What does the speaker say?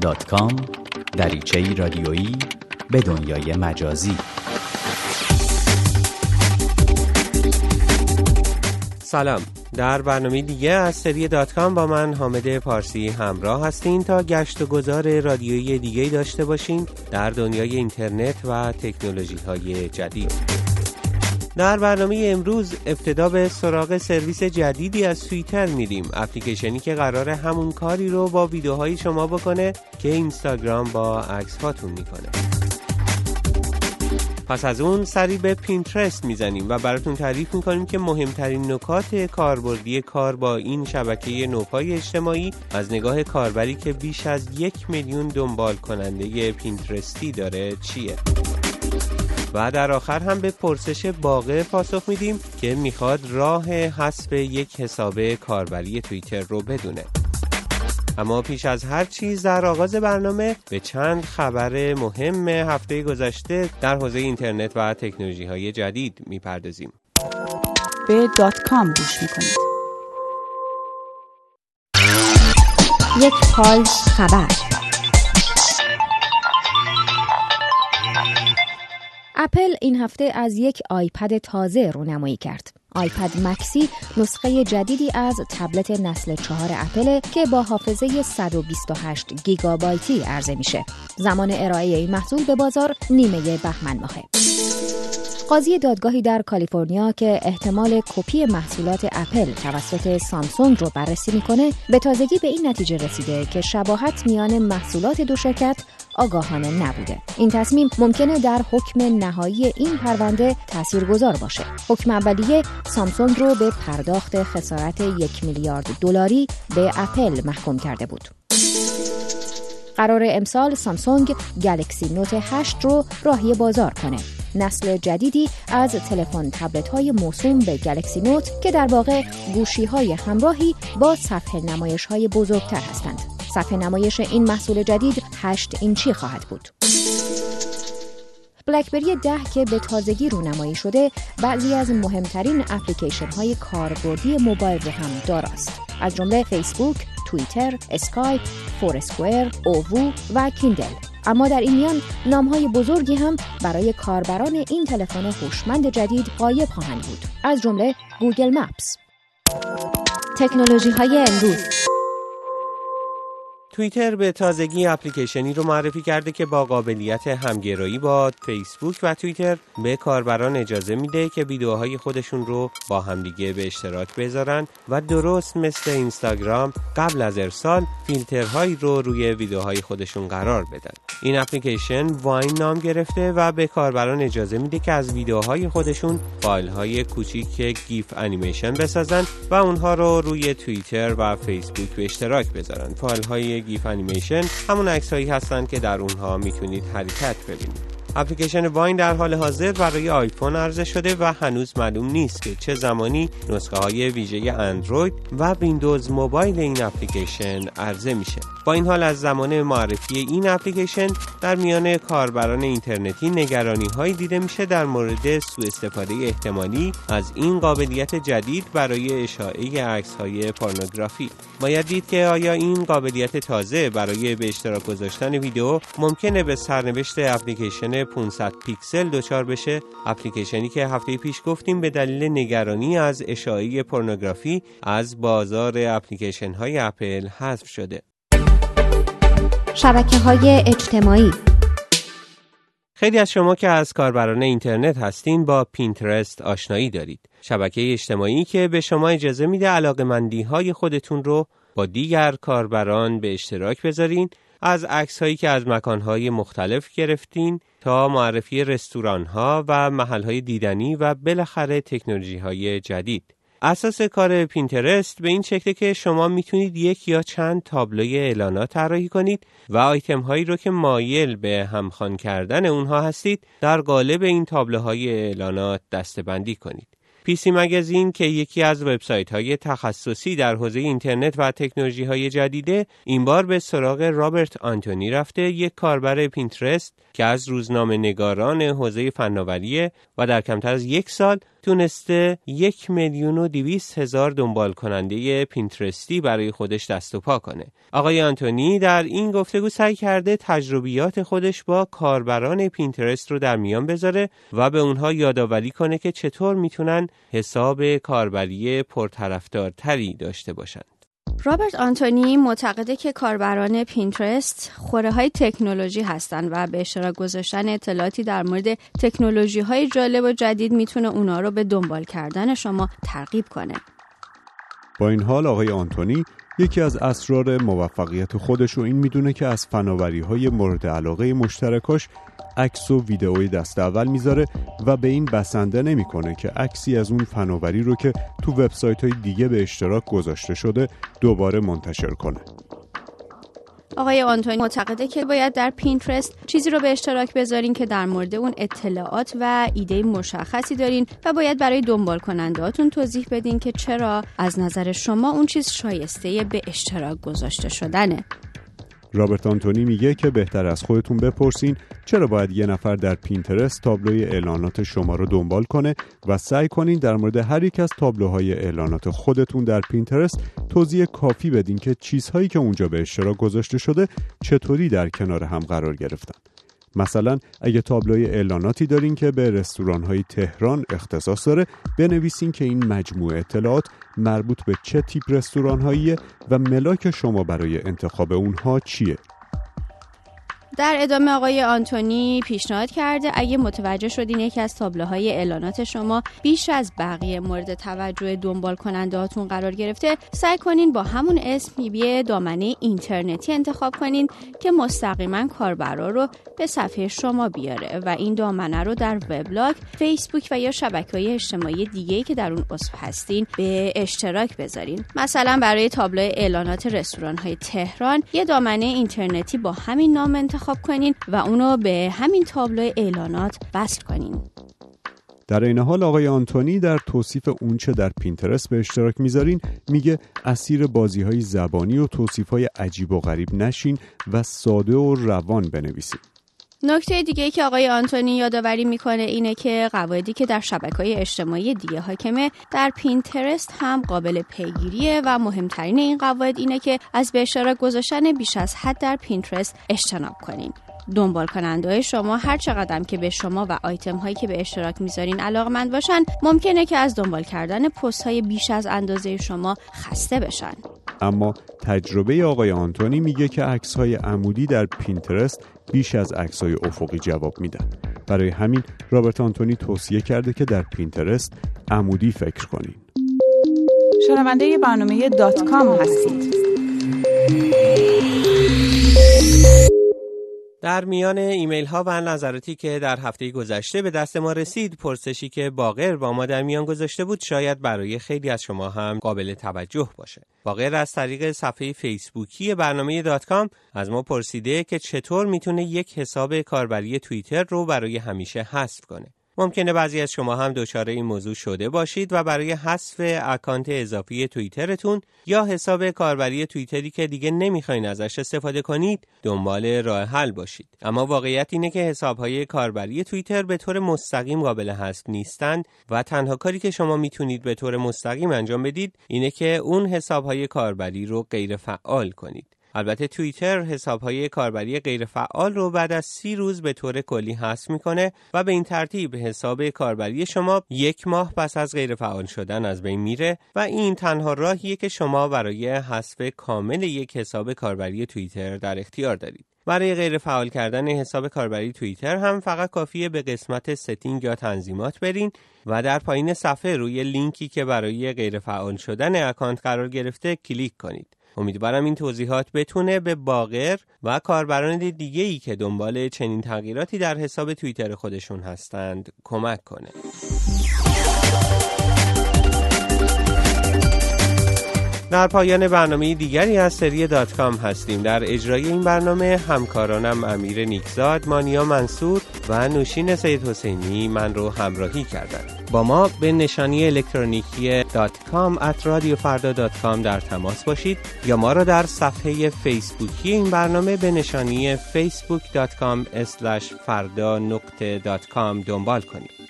دات دریچه رادیویی به دنیای مجازی. سلام. در برنامه دیگه از سری دات کام با من حامد پارسی همراه هستین تا گشت و گذار رادیویی دیگه داشته باشین در دنیای اینترنت و تکنولوژی های جدید. در برنامه امروز ابتدا به سراغ سرویس جدیدی از توییتر میریم. اپلیکیشنی که قرار همون کاری رو با ویدیوهای شما بکنه که اینستاگرام با عکس هاتون می‌کنه. پس از اون سری به پینترست می‌زنیم و براتون تعریف می‌کنیم که مهمترین نکات کاربردی کار با این شبکه نوپای اجتماعی از نگاه کاربری که بیش از یک میلیون دنبال کننده پینترستی داره چیه؟ و در آخر هم به پرسش باقه پاسخ میدیم که می‌خواد راه حذف یک حساب کاربری توییتر رو بدونه. اما پیش از هر چیز در آغاز برنامه به چند خبر مهم هفته گذشته در حوزه اینترنت و تکنولوژی های جدید می‌پردازیم. به دات کام گوش می‌کنید. یک پال خبر. اپل این هفته از یک آیپد تازه رونمایی کرد. آیپد مکسی نسخه جدیدی از تبلت نسل چهار اپل که با حافظه 128 گیگابایتی عرضه میشه. زمان ارائه این محصول به بازار نیمه بهمن ماهه. قاضی دادگاهی در کالیفرنیا که احتمال کپی محصولات اپل توسط سامسونگ رو بررسی می‌کنه به تازگی به این نتیجه رسیده که شباهت میان محصولات دو شرکت آگاهانه نبوده. این تصمیم ممکنه در حکم نهایی این پرونده تاثیرگذار باشه. حکم اولیه سامسونگ رو به پرداخت خسارت یک میلیارد دلاری به اپل محکوم کرده بود. قرار امسال سامسونگ گلکسی نوت 8 رو راهی بازار کنه. نسل جدیدی از تلفن تبلت های موسوم به گلکسی نوت که در واقع گوشی های همراهی با صفحه نمایش های بزرگتر هستند. صفحه نمایش این محصول جدید 8 اینچی خواهد بود. بلکبری 10 که به تازگی رونمایی شده بعضی از مهمترین اپلیکیشن های کاربردی موبایل رو هم داراست. از جمله فیسبوک، توییتر، اسکایپ، فورسکوئر، اووو و کیندل. اما در این میان نامهای بزرگی هم برای کاربران این تلفن هوشمند جدید غایب خواهند بود. از جمله گوگل مپس. تکنولوژی های امروز. توییتر به تازگی اپلیکیشنی رو معرفی کرده که با قابلیت همگرایی با فیسبوک و توییتر به کاربران اجازه میده که ویدیوهای خودشون رو با همدیگه به اشتراک بذارن و درست مثل اینستاگرام قبل از ارسال فیلترهایی رو روی ویدیوهای خودشون قرار بدن. این اپلیکیشن واین نام گرفته و به کاربران اجازه میده که از ویدیوهای خودشون فایل های کوچیک GIF animation بسازن و اونها رو روی توییتر و فیسبوک به اشتراک بذارن. فایل های GIF animation همون عکسهایی هستند که در اونها می‌تونید حرکت ببینید. اپلیکیشن واین در حال حاضر برای آیفون عرضه شده و هنوز معلوم نیست که چه زمانی نسخه های ویژه اندروید و ویندوز موبایل این اپلیکیشن عرضه میشه. با این حال از زمان معرفی این اپلیکیشن در میان کاربران اینترنتی نگرانی هایی دیده میشه در مورد سوء استفاده احتمالی از این قابلیت جدید برای اشاعه عکس های پورنوگرافی. باید دید که آیا این قابلیت تازه برای به اشتراک گذاشتن ویدیو ممکنه به سرنوشت اپلیکیشن 500 پیکسل دچار بشه. اپلیکیشنی که هفته پیش گفتیم به دلیل نگرانی از اشاعه پورنوگرافی از بازار اپلیکیشن های اپل حذف شده. شبکه های اجتماعی. خیلی از شما که از کاربران اینترنت هستین با پینترست آشنایی دارید. شبکه اجتماعی که به شما اجازه میده علاقمندی های خودتون رو با دیگر کاربران به اشتراک بذارین. از عکس هایی که از مکان های مختلف گرفتین تا معرفی رستوران ها و محل های دیدنی و بالاخره تکنولوژی های جدید. اساس کار پینترست به این شکله که شما می‌تونید یک یا چند تابلوی اعلانات طراحی کنید و آیتم هایی رو که مایل به همخوان کردن اونها هستید در قالب این تابلوهای اعلانات دستبندی کنید. پیسی مگزین که یکی از وبسایت های تخصصی در حوزه اینترنت و تکنولوژی های جدیده این بار به سراغ رابرت آنتونی رفته یک کاربر پینترست که از روزنامه نگاران حوزه فناوریه و در کمتر از یک سال تونسته یک میلیون و دویست هزار دنبال کننده پینترستی برای خودش دست و پا کنه. آقای آنتونی در این گفتگو سعی کرده تجربیات خودش با کاربران پینترست رو در میان بذاره و به اونها یادآوری کنه که چطور می‌تونن حساب کاربری پرطرفدارتری داشته باشند. رابرت آنتونی معتقده که کاربران پینترست خوره های تکنولوژی هستند و به اشتراک گذاشتن اطلاعاتی در مورد تکنولوژی های جالب و جدید می‌تونه اونا رو به دنبال کردن شما ترغیب کنه. با این حال آقای آنتونی یکی از اسرار موفقیت خودش رو این می‌دونه که از فناوری های مورد علاقه مشترکاش عکس و ویدئوی دست اول می‌ذاره و به این بسنده نمی‌کنه که عکسی از اون فناوری رو که تو وبسایت های دیگه به اشتراک گذاشته شده دوباره منتشر کنه. آقای آنتونی معتقده که باید در پینترست چیزی رو به اشتراک بذارین که در مورد اون اطلاعات و ایده مشخصی دارین و باید برای دنبال کنندهاتون توضیح بدین که چرا از نظر شما اون چیز شایسته به اشتراک گذاشته شدنه. رابرت آنتونی میگه که بهتر از خودتون بپرسین چرا باید یه نفر در پینترست تابلوی اعلانات شما رو دنبال کنه و سعی کنین در مورد هر یک از تابلوهای اعلانات خودتون در پینترست توضیح کافی بدین که چیزهایی که اونجا به اشتراک گذاشته شده چطوری در کنار هم قرار گرفتن. مثلا اگه تابلوی اعلاناتی دارین که به رستوران های تهران اختصاص داره بنویسین که این مجموعه اطلاعات مربوط به چه تیپ رستوران و ملاک شما برای انتخاب اونها چیه. در ادامه آقای آنتونی پیشنهاد کرده اگه متوجه شدین یکی از تابلوهای اعلانات شما بیش از بقیه مورد توجه دنبال کنندهاتون قرار گرفته سعی کنین با همون اسم یه دامنه اینترنتی انتخاب کنین که مستقیما کاربرا رو به صفحه شما بیاره و این دامنه رو در وبلاگ، فیسبوک و یا شبکه های اجتماعی دیگه که در اون عضو هستین به اشتراک بذارین. مثلا برای تابلو اعلانات رستوران های تهران یه دامنه اینترنتی با همین نام انتخاب انتخاب کنین و اونو به همین تابلو اعلانات وصل کنین. در این حال آقای آنتونی در توصیف اونچه در پینترست به اشتراک می‌ذارین میگه اسیر بازی های زبانی و توصیف های عجیب و غریب نشین و ساده و روان بنویسین نکته دیگه ای که آقای آنتونی یادآوری می‌کنه اینه که قواعدی که در شبکه های اجتماعی دیگه حاکمه در پینترست هم قابل پیگیریه و مهمترین این قواعد اینه که از به اشتراک گذاشتن بیش از حد در پینترست اجتناب کنین دنبال کننده های شما هر چقدر که به شما و آیتم هایی که به اشتراک می‌ذارین علاقمند باشن ممکنه که از دنبال کردن پست های بیش از اندازه شما خسته بشن. اما تجربه آقای آنتونی میگه که عکس های عمودی در پینترست بیش از عکس های افقی جواب میدن برای همین رابرت آنتونی توصیه کرده که در پینترست عمودی فکر کنین. شنونده برنامه دات کام هستید. در میان ایمیل ها و نظراتی که در هفته گذشته به دست ما رسید پرسشی که باقر با ما در میان گذاشته بود شاید برای خیلی از شما هم قابل توجه باشه. باقر از طریق صفحه فیسبوکی برنامه دات کام از ما پرسیده که چطور می‌تونه یک حساب کاربری توییتر رو برای همیشه حذف کنه. ممکنه بعضی از شما هم دچار این موضوع شده باشید و برای حذف اکانت اضافی توییترتون یا حساب کاربری توییتری که دیگه نمی‌خواین ازش استفاده کنید دنبال راه حل باشید. اما واقعیت اینه که حسابهای کاربری توییتر به طور مستقیم قابل حذف نیستند و تنها کاری که شما می‌تونید به طور مستقیم انجام بدید اینه که اون حسابهای کاربری رو غیر فعال کنید. البته توییتر حسابهای کاربری غیرفعال رو بعد از سی روز به طور کلی حذف می‌کنه و به این ترتیب حساب کاربری شما یک ماه پس از غیرفعال شدن از بین میره و این تنها راهیه که شما برای حذف کامل یک حساب کاربری توییتر در اختیار دارید. برای غیر فعال کردن حساب کاربری توییتر هم فقط کافیه به قسمت setting یا تنظیمات برین و در پایین صفحه روی لینکی که برای غیر فعال شدن اکانت قرار گرفته کلیک کنید. امیدوارم این توضیحات بتونه به باقر و کاربران دیگه ای که دنبال چنین تغییراتی در حساب توییتر خودشون هستند کمک کنه. در پایان برنامه دیگری از سری دات کام هستیم. در اجرای این برنامه همکارانم امیر نیکزاد مانیا منصور و نوشین سید حسینی من رو همراهی کردند. با ما به نشانی الکترونیکی .com at در تماس باشید یا ما را در صفحه فیسبوکی این برنامه به نشانی facebook.com فردا دنبال کنید.